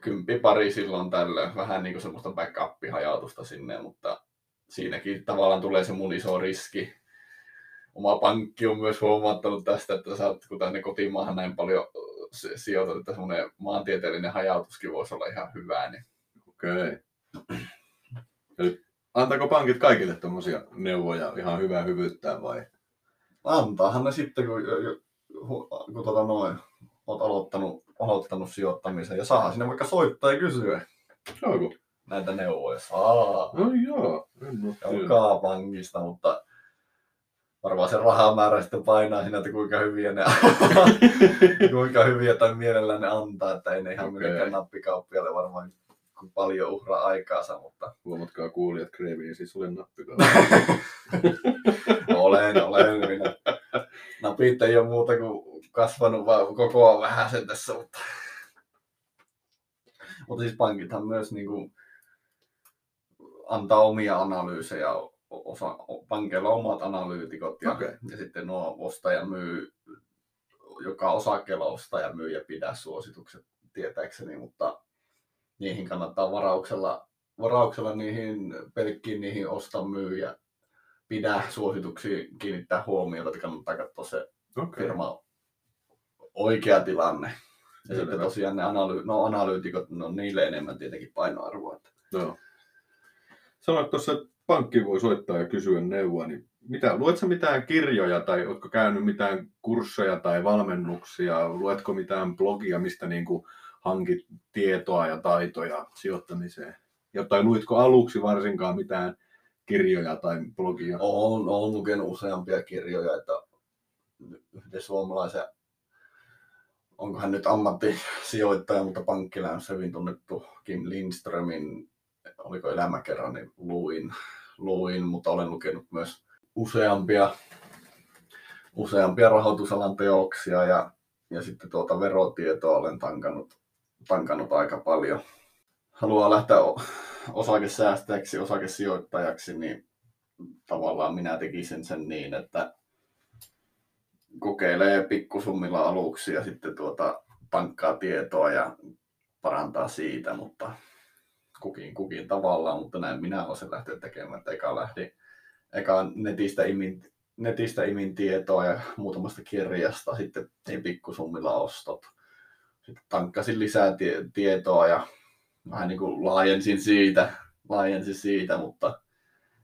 kympi pari silloin tällöin, vähän niin kuin semmoista backup-hajautusta sinne, mutta siinäkin tavallaan tulee se mun iso riski. Oma pankki on myös huomauttanut tästä, että sä oot, kun tänne kotimaahan näin paljon sijoitat, että semmoinen maantieteellinen hajautuskin voisi olla ihan hyvää. Niin...
Okei. Okay. Antaako pankit kaikille tämmöisiä neuvoja ihan hyvää hyvyyttään vai?
Antaahan ne sitten, kun, kun, kun tota noin, olet aloittanut, aloittanut sijoittamisen ja saa sinne vaikka soittaa ja kysyä.
Saako?
Näitä neuvoja saa.
No joo.
Joka pankista, mutta varmaan se rahamäärä sitten painaa siinä, että kuinka hyviä ne kuinka hyviä tai mielellään ne antaa, että ei ne ihan okay. mitenkään nappikauppialle varmaan paljon uhraa aikaansa, mutta...
Huomatkaa kuulijat, Kreivi ei siis ole
nappikauppialle. olen, olen. Minä. Napit ei ole muuta kuin kasvanut vaan kokoa vähän sen tässä, mutta, mutta siis pankithan myös niin kuin antaa omia analyysejä, osa, pankeilla on omat analyytikot ja, okay. ja sitten nuo ostaja myy, joka osakkeella ostaa ja myy ja pidä suositukset tietääkseni, mutta niihin kannattaa varauksella, varauksella niihin pelkkiin niihin osta myy ja pidä suosituksiin kiinnittää huomiota, että kannattaa katsoa se
Okei.
firma oikea tilanne. Ja
Selvä.
sitten tosiaan ne analy- no, analyytikot, no niille enemmän tietenkin painoarvoa. Että
Joo. Sanoit tuossa, että pankki voi soittaa ja kysyä neuvoa, niin mitä, luetko mitään kirjoja tai oletko käynyt mitään kursseja tai valmennuksia, luetko mitään blogia, mistä niin kuin hankit tietoa ja taitoja sijoittamiseen? Tai luitko aluksi varsinkaan mitään kirjoja tai blogia?
Olen, olen lukenut useampia kirjoja, että yhden suomalaisen, onko hän nyt ammattisijoittaja, mutta pankkilä on hyvin tunnettu Kim Lindströmin, oliko elämäkerran, niin luin, luin, mutta olen lukenut myös useampia, useampia rahoitusalan teoksia ja, ja sitten tuota verotietoa olen tankannut, tankannut aika paljon. Haluaa lähteä osakesäästäjäksi, osakesijoittajaksi, niin tavallaan minä tekisin sen niin, että kokeilee pikkusummilla aluksi ja sitten tuota, tankkaa tietoa ja parantaa siitä, mutta kukin, kukin tavallaan, mutta näin minä olen sen lähtenyt tekemään, että eka lähdin, eka netistä imin, netistä imin tietoa ja muutamasta kirjasta, sitten tein pikkusummilla ostot. Sitten tankkasin lisää tie, tietoa ja vähän niin kuin laajensin siitä, laajensin siitä, mutta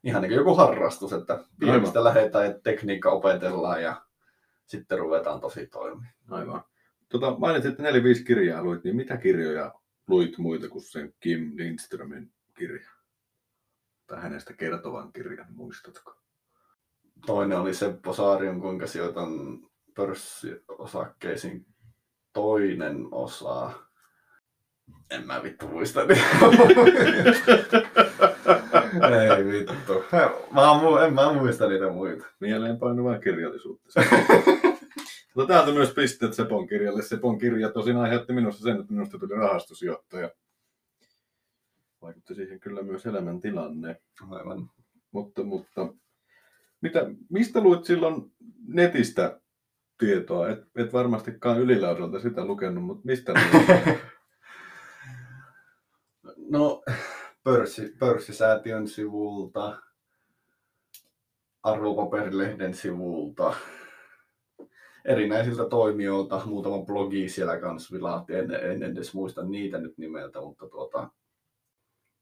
ihan niin kuin joku harrastus, että pienestä lähdetään ja tekniikka opetellaan ja sitten ruvetaan tosi toimimaan.
Aivan. Tota, mainitsit, että neljä viisi kirjaa luit, niin mitä kirjoja luit muita kuin sen Kim Lindströmin kirja? Tai hänestä kertovan kirjan, muistatko?
Toinen oli Seppo Saarion, kuinka sijoitan pörssiosakkeisiin. Toinen osa, en mä vittu muista. Ei vittu. Mä mu- en mä muista niitä muita.
Mieleenpainuvaa kirjallisuutta. Mutta täältä myös pisteet Sepon kirjalle. Sepon kirja tosin aiheutti minusta sen, että minusta tuli rahastusijoittaja. Vaikutti siihen kyllä myös elämäntilanne.
Aivan.
Mutta, mutta mitä, mistä luit silloin netistä tietoa? Et, et varmastikaan ylilausalta sitä lukenut, mutta mistä?
No, pörssi, pörssisäätiön sivulta, arvopaperilehden sivulta, erinäisiltä toimijoilta, muutama blogi siellä kanssa vilahti, en, en edes muista niitä nyt nimeltä, mutta tuota,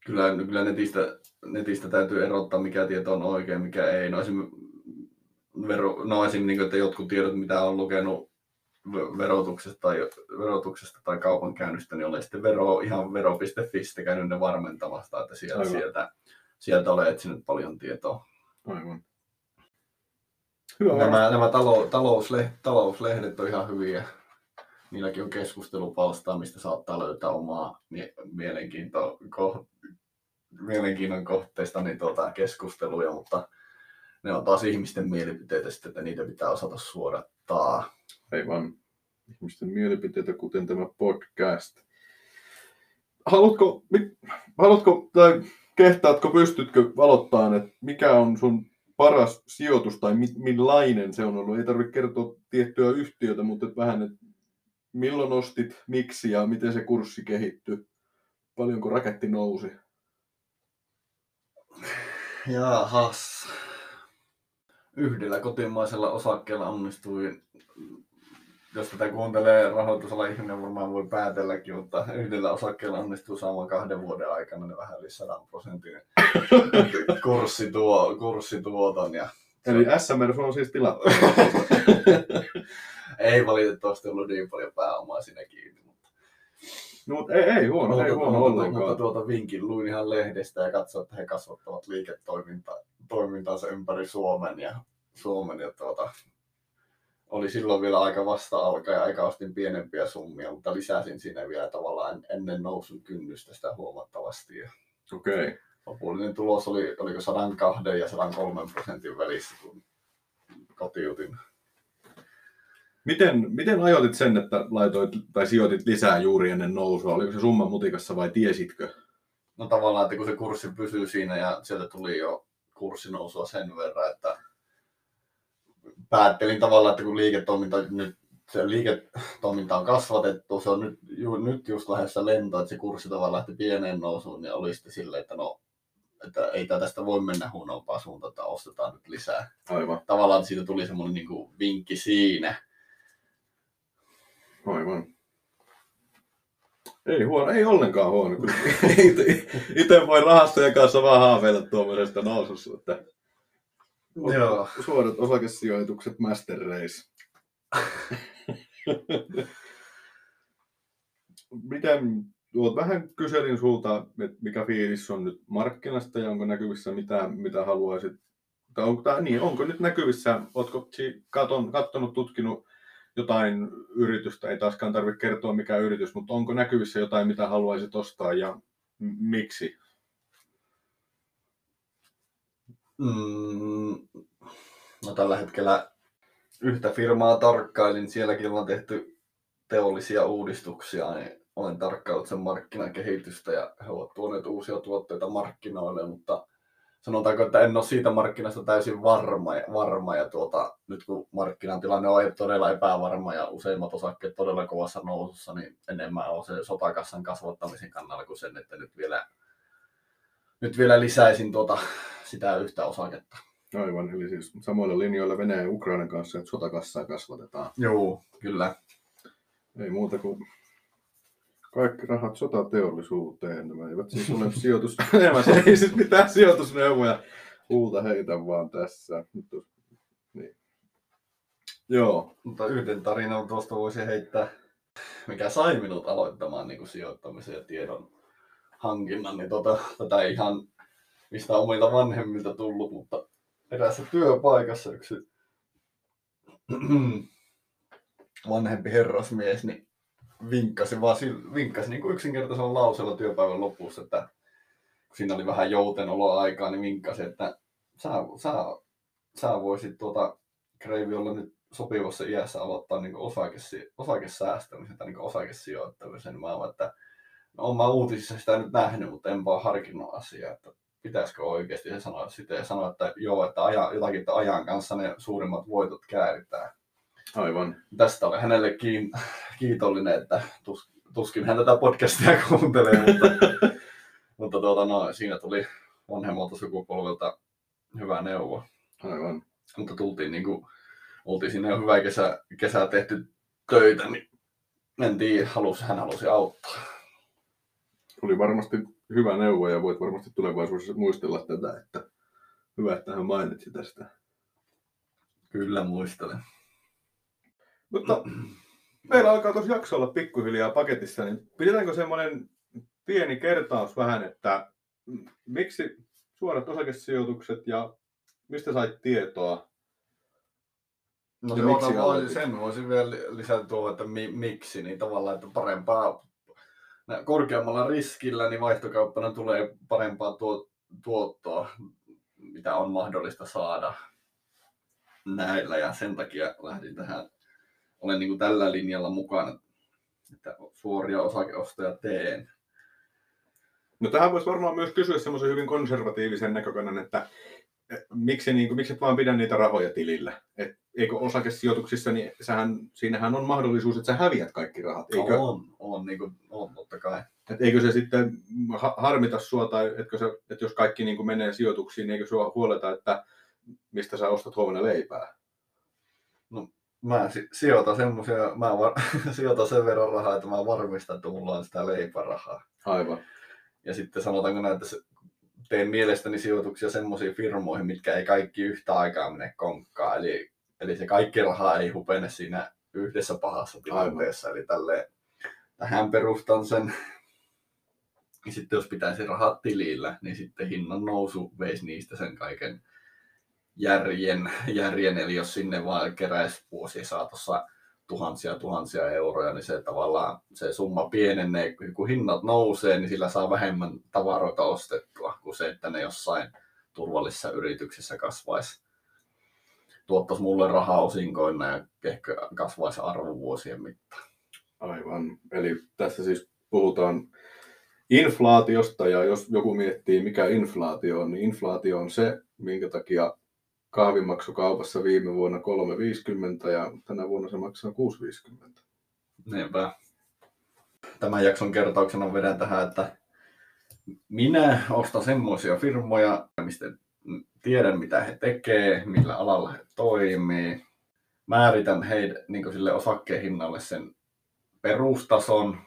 kyllä, kyllä netistä, netistä täytyy erottaa, mikä tieto on oikein, mikä ei. No esim, vero, no esim niin kuin, että jotkut tiedot, mitä on lukenut verotuksesta tai, verotuksesta tai kaupankäynnistä, niin olen sitten vero, ihan vero.fi käynyt ne varmentamasta, että sieltä,
Aivan.
sieltä, sieltä olen etsinyt paljon tietoa.
Aivan. Hyvä
Nämä, nämä talo, talouslehdet, talouslehdet on ihan hyviä. Niilläkin on keskustelupalstaa, mistä saattaa löytää omaa mie- mielenkiinto, ko, mielenkiinnon kohteista niin tuota, keskusteluja, mutta ne on taas ihmisten mielipiteitä sitten, että niitä pitää osata suodattaa.
Aivan. Ihmisten mielipiteitä, kuten tämä podcast. Haluatko, mi- haluatko tai kehtaatko, pystytkö valottaan, että mikä on sun paras sijoitus tai mi- millainen se on ollut? Ei tarvitse kertoa tiettyä yhtiötä, mutta vähän, että milloin ostit, miksi ja miten se kurssi kehittyi? Paljonko raketti nousi?
Jaahas. Yhdellä kotimaisella osakkeella onnistuin, jos tätä kuuntelee rahoitusalan ihminen varmaan voi päätelläkin, mutta yhdellä osakkeella onnistuu saamaan kahden vuoden aikana ne vähän yli 100 prosentin kurssituo, kurssituoton. Ja
Eli SMR on siis tilattu.
ei valitettavasti ollut niin paljon pääomaa siinä kiinni. Mutta,
No, mutta ei, ei huono, ei huono
mutta,
ollenkaan.
mutta tuota vinkin luin ihan lehdestä ja katsoin, että he kasvattavat liiketoimintaa toimintaansa ympäri Suomen ja, Suomen ja tuota, oli silloin vielä aika vasta alkaa ja aika ostin pienempiä summia, mutta lisäsin siinä vielä tavallaan en- ennen nousun kynnystä sitä huomattavasti. Ja
Okei. Okay.
lopullinen tulos oli, oliko 102 ja 103 prosentin välissä, kun kotiutin.
Miten, miten ajoitit sen, että laitoit tai sijoitit lisää juuri ennen nousua? Oliko se summa mutikassa vai tiesitkö?
No tavallaan, että kun se kurssi pysyy siinä ja sieltä tuli jo kurssinousua sen verran, että päättelin tavallaan, että kun liiketoiminta nyt se liiketoiminta on kasvatettu, se on nyt, ju, nyt just lähdössä lentoon, että se kurssi tavallaan lähti pieneen nousuun, niin oli sitten silleen, että no että ei tää tästä voi mennä huonompaan suuntaan, että ostetaan nyt lisää.
Aivan,
Tavallaan siitä tuli semmoinen niin kuin vinkki siinä.
aivan. Ei huono, ei ollenkaan huono. Itse voi rahastojen kanssa vaan haaveilla tuommoisesta noususta, että
Joo.
suorat osakesijoitukset Master Race. Miten, tuot vähän kyselin sulta, että mikä fiilis on nyt markkinasta ja onko näkyvissä mitä, mitä haluaisit, tai onko, tai niin, onko nyt näkyvissä, oletko katon, kattonut, tutkinut jotain yritystä, ei taaskaan tarvitse kertoa mikä yritys, mutta onko näkyvissä jotain, mitä haluaisit ostaa ja m- miksi?
Mm, no tällä hetkellä yhtä firmaa tarkkailin, sielläkin on tehty teollisia uudistuksia, niin olen tarkkaillut sen markkinakehitystä ja he ovat tuoneet uusia tuotteita markkinoille, mutta sanotaanko, että en ole siitä markkinasta täysin varma, varma ja tuota, nyt kun markkinatilanne on todella epävarma ja useimmat osakkeet todella kovassa nousussa, niin enemmän on se sotakassan kasvattamisen kannalla kuin sen, että nyt vielä, nyt vielä lisäisin tuota, sitä yhtä osaketta.
Aivan, eli siis samoilla linjoilla Venäjän ja Ukrainan kanssa, että sotakassaa kasvatetaan.
Joo, kyllä.
Ei muuta kuin kaikki rahat sotateollisuuteen. Nämä eivät siis ole sijoitus... Nämä ei siis mitään sijoitusneuvoja. Huulta heitä vaan tässä. On... niin. Joo,
Mutta yhden tarinan tuosta voisi heittää, mikä sai minut aloittamaan niin kuin sijoittamisen ja tiedon hankinnan, niin tota, tätä ihan mistä omilta vanhemmilta tullut, mutta eräässä työpaikassa yksi vanhempi herrasmies niin vinkkasi, vaan, sil- vinkkasi niin kuin yksinkertaisella lauseella työpäivän lopussa, että kun siinä oli vähän joutenoloaikaa, niin vinkkasi, että sä, sä, sä voisit tuota Kreivi olla nyt sopivassa iässä aloittaa niin osakesi, osakesäästämisen tai niin osakesijoittamisen. Mä olen, että no, olen mä uutisissa sitä nyt nähnyt, mutta en vaan harkinnut asiaa, että pitäisikö oikeasti se sanoa sitä ja sanoa, että joo, että ajan, jotakin, että ajan kanssa ne suurimmat voitot kääritään.
Aivan.
Tästä olen hänelle kiin, kiitollinen, että tus, tuskin hän tätä podcastia kuuntelee, mutta, mutta tuota, no, siinä tuli vanhemmalta sukupolvelta hyvä neuvo
Aivan.
mutta tultiin niin kuin, oltiin sinne jo hyvä kesä, kesä tehty töitä, niin en tiedä, halusi, hän halusi auttaa.
Tuli varmasti hyvä neuvo ja voit varmasti tulevaisuudessa muistella tätä, että hyvä, että hän mainitsi tästä.
Kyllä muistelen.
Mutta meillä alkaa tuossa jakso olla pikkuhiljaa paketissa, niin pidetäänkö semmoinen pieni kertaus vähän, että miksi suorat osakesijoitukset ja mistä sait tietoa?
No
Ja
se
miksi
miksi
aloitit?
sen voisin vielä lisätä tuohon, että mi, miksi, niin tavallaan, että parempaa, nä- korkeammalla riskillä, niin vaihtokauppana tulee parempaa tuo, tuottoa, mitä on mahdollista saada näillä, ja sen takia lähdin tähän, olen niin kuin tällä linjalla mukana, että suoria osakeostoja teen.
No tähän voisi varmaan myös kysyä semmoisen hyvin konservatiivisen näkökannan, että miksi, niin kuin, miksi et vaan pidä niitä rahoja tilillä? Et, eikö osakesijoituksissa, niin sähän, siinähän on mahdollisuus, että sä häviät kaikki rahat. Eikö,
On, on, niin kuin, on totta kai.
et eikö se sitten ha- harmita sua, tai etkö se, että jos kaikki niin kuin menee sijoituksiin, niin eikö sua huoleta, että mistä sä ostat huomenna leipää?
Mä si- sijoitan semmosia, mä var- sijoitan sen verran rahaa, että mä varmistan, että mulla on sitä leipärahaa.
Aivan.
Ja sitten sanotaanko näin, että teen mielestäni sijoituksia semmoisiin firmoihin, mitkä ei kaikki yhtä aikaa mene konkkaan. Eli, eli se kaikki raha ei hupene siinä yhdessä pahassa tilanteessa. Eli tälleen, tähän perustan sen. Ja sitten jos pitäisi rahat tilillä, niin sitten hinnan nousu veisi niistä sen kaiken järjen, järjen. Eli jos sinne vaan keräisi vuosien saatossa tuhansia tuhansia euroja, niin se tavallaan se summa pienenee, kun hinnat nousee, niin sillä saa vähemmän tavaroita ostettua kuin se, että ne jossain turvallisessa yrityksessä kasvaisi. Tuottaisi mulle rahaa osinkoina ja ehkä kasvaisi arvo vuosien mittaan.
Aivan. Eli tässä siis puhutaan inflaatiosta, ja jos joku miettii, mikä inflaatio on, niin inflaatio on se, minkä takia kahvin maksoi kaupassa viime vuonna 3,50 ja tänä vuonna se maksaa 6,50.
Niinpä. Tämän jakson kertauksena vedän tähän, että minä ostan semmoisia firmoja, mistä tiedän mitä he tekee, millä alalla he toimii. Määritän heidän niin sille osakkeen hinnalle sen perustason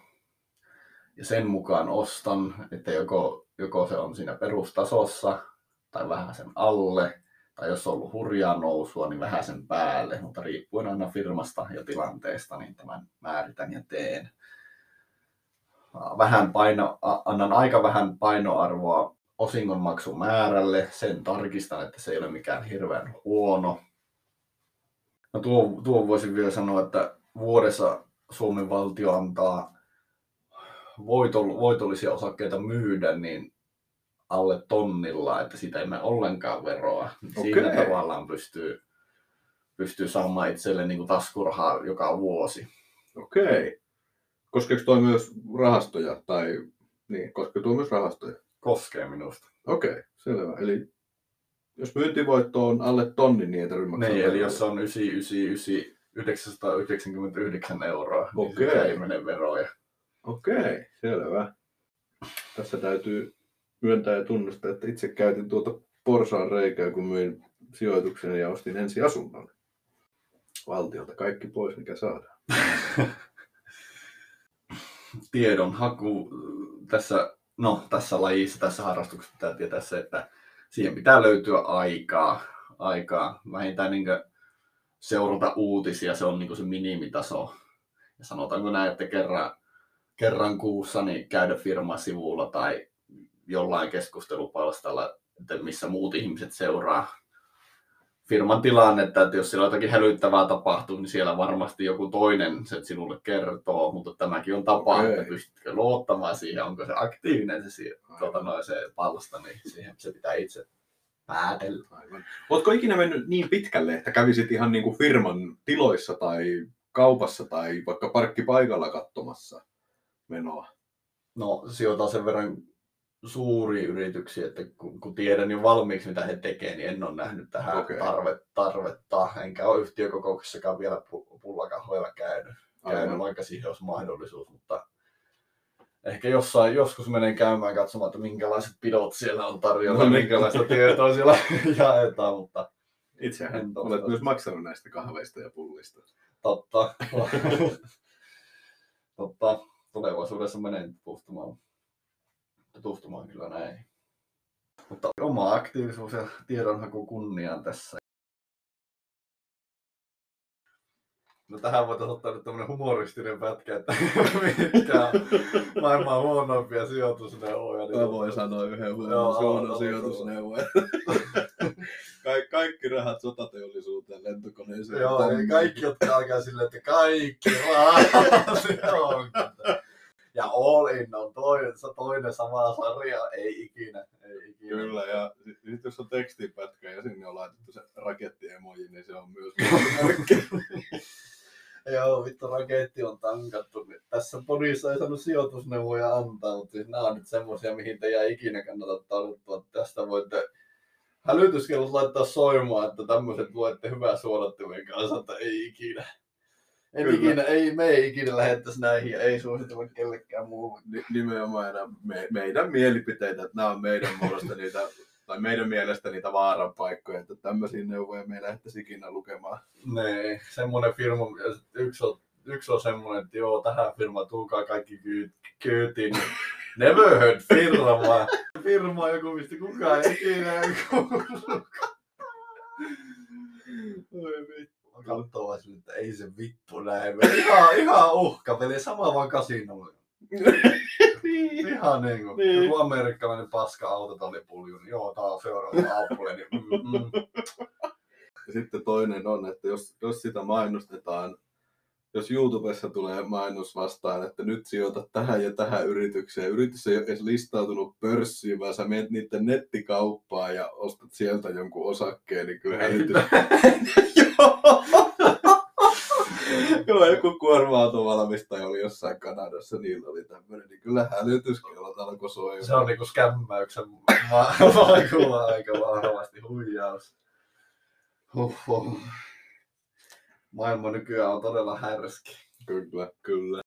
ja sen mukaan ostan, että joko, joko se on siinä perustasossa tai vähän sen alle, tai jos on ollut hurjaa nousua, niin vähän sen päälle, mutta riippuen aina firmasta ja tilanteesta, niin tämän määritän ja teen. Vähän paino, annan aika vähän painoarvoa osingonmaksun määrälle, sen tarkistan, että se ei ole mikään hirveän huono. No tuo, tuo voisin vielä sanoa, että vuodessa Suomen valtio antaa voitollisia osakkeita myydä, niin alle tonnilla, että siitä ei mene ollenkaan veroa. Okay. Siinä tavallaan pystyy, pystyy saamaan itselle niin taskurahaa joka vuosi.
Okei. Okay. Koskeeko tuo myös rahastoja? Tai, niin, koskeeko tuo myös rahastoja?
Koskee minusta.
Okei, okay, selvä. Eli jos myyntivoitto on alle tonni, niin ei tarvitse
maksaa. Niin, eli jos on 999, 999 euroa, okay. niin ei mene veroja.
Okei, okay, selvä. Tässä täytyy myöntää ja tunnustaa, että itse käytin tuota porsaan reikää, kun myin sijoituksen ja ostin ensi asunnon. Valtiolta kaikki pois, mikä saadaan.
Tiedon haku tässä, no, tässä lajissa, tässä harrastuksessa pitää tietää se, että siihen pitää löytyä aikaa. aikaa. Vähintään niin seurata uutisia, se on niin se minimitaso. Ja sanotaanko näin, että kerran, kerran kuussa niin käydä firman sivulla tai jollain keskustelupalstalla, että missä muut ihmiset seuraa firman tilannetta, että jos siellä jotakin hälyttävää tapahtuu, niin siellä varmasti joku toinen se sinulle kertoo, mutta tämäkin on tapa, okay. että pystytkö luottamaan siihen, onko se aktiivinen se, tuota, noin, se palsta, niin siihen se pitää itse päätellä. Aivan.
Oletko ikinä mennyt niin pitkälle, että kävisit ihan niin kuin firman tiloissa tai kaupassa tai vaikka parkkipaikalla katsomassa menoa?
No sijoitan sen verran suuria yrityksiä, että kun, kun tiedän jo valmiiksi mitä he tekevät, niin en ole nähnyt tähän okay. tarve, tarvetta. Enkä ole yhtiökokouksessakaan vielä pullakahvoilla käynyt, käynyt vaikka siihen olisi mahdollisuus, mutta ehkä jossain, joskus menen käymään katsomaan, että minkälaiset pidot siellä on tarjolla, no, niin. minkälaista tietoa siellä jaetaan, mutta
Itsehän olet myös maksanut näistä kahveista ja pullista.
Totta. Totta. Tulevaisuudessa menen tutustumaan tutustumaan kyllä näin. Mutta oma aktiivisuus ja tiedonhaku kunniaan tässä. No tähän voitaisiin ottaa nyt tämmöinen humoristinen pätkä, että mitkä on maailman huonoimpia sijoitusneuvoja.
Niin Mä voin sanoa yhden huonon sijoitusneuvon. Ka- kaikki rahat sotateollisuuteen, lentokoneeseen.
Joo, kaikki, jotka alkaa silleen, että kaikki rahat. Ja All In on toinen, toinen sama sarja, ei ikinä. Ei ikinä.
Kyllä, ja sitten jos on tekstipätkä ja sinne on laitettu se rakettiemoji, niin se on myös
Joo, vittu raketti on tankattu. Tässä podissa ei saanut sijoitusneuvoja antaa, mutta siis nämä on nyt semmoisia, mihin te ei ikinä kannata tarttua. Tästä voitte hälytyskellot laittaa soimaan, että tämmöiset luette hyvää suodattimen kanssa, että ei ikinä. En ikinä, ei, me ei ikinä lähettäisi näihin ja ei suositella kellekään muulle.
Nimenomaan me, meidän mielipiteitä, että nämä on meidän mielestä niitä, tai meidän mielestä niitä vaaranpaikkoja, että tämmöisiä neuvoja me ei lähdettäisi ikinä lukemaan.
Nee, semmoinen firma, yksi on, yksi on semmoinen, että joo, tähän firmaan tulkaa kaikki kyyti, kyytiin. Never heard firma. Firma joku, mistä kukaan ei ikinä kuullut. Oi vittu katsoo vaan sille, että ei se vittu näin. Ihan, ihan uhka, peli sama vaan kasinolla. niin. Ihan niin kuin, niin. joku amerikkalainen paska autotallipulju, niin joo, tää on seuraava Apple, niin mm, mm.
Ja sitten toinen on, että jos, jos sitä mainostetaan, jos YouTubessa tulee mainos vastaan, että nyt sijoita tähän ja tähän yritykseen. Yritys ei ole edes listautunut pörssiin, vaan sä menet niiden nettikauppaan ja ostat sieltä jonkun osakkeen, niin kyllä. Joo, joku kuorma-autovalmistaja oli jossain Kanadassa, niillä oli tämmöinen, niin kyllä hälytyskellot alkoi soimaan.
Se on niinku skämmäyksen vaikulla aika vahvasti huijaus. Huhhuh. Maailma nykyään on todella härski.
Kyllä, kyllä.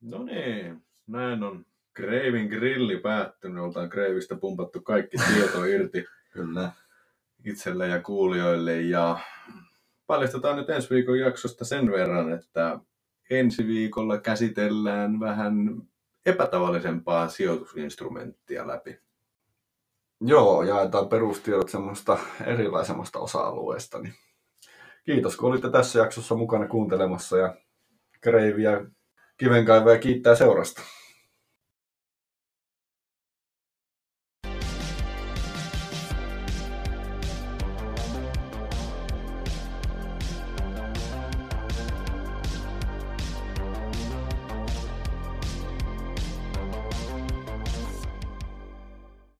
No niin, näin on Kreivin grilli päättynyt. Oltaan Kreivistä pumpattu kaikki tieto irti
Kyllä.
Itselle ja kuulijoille. Ja paljastetaan nyt ensi viikon jaksosta sen verran, että ensi viikolla käsitellään vähän epätavallisempaa sijoitusinstrumenttia läpi.
Joo, jaetaan perustiedot semmoista erilaisemmasta osa-alueesta. Niin kiitos, kun olitte tässä jaksossa mukana kuuntelemassa ja Kreiviä kivenkaivaja kiittää seurasta.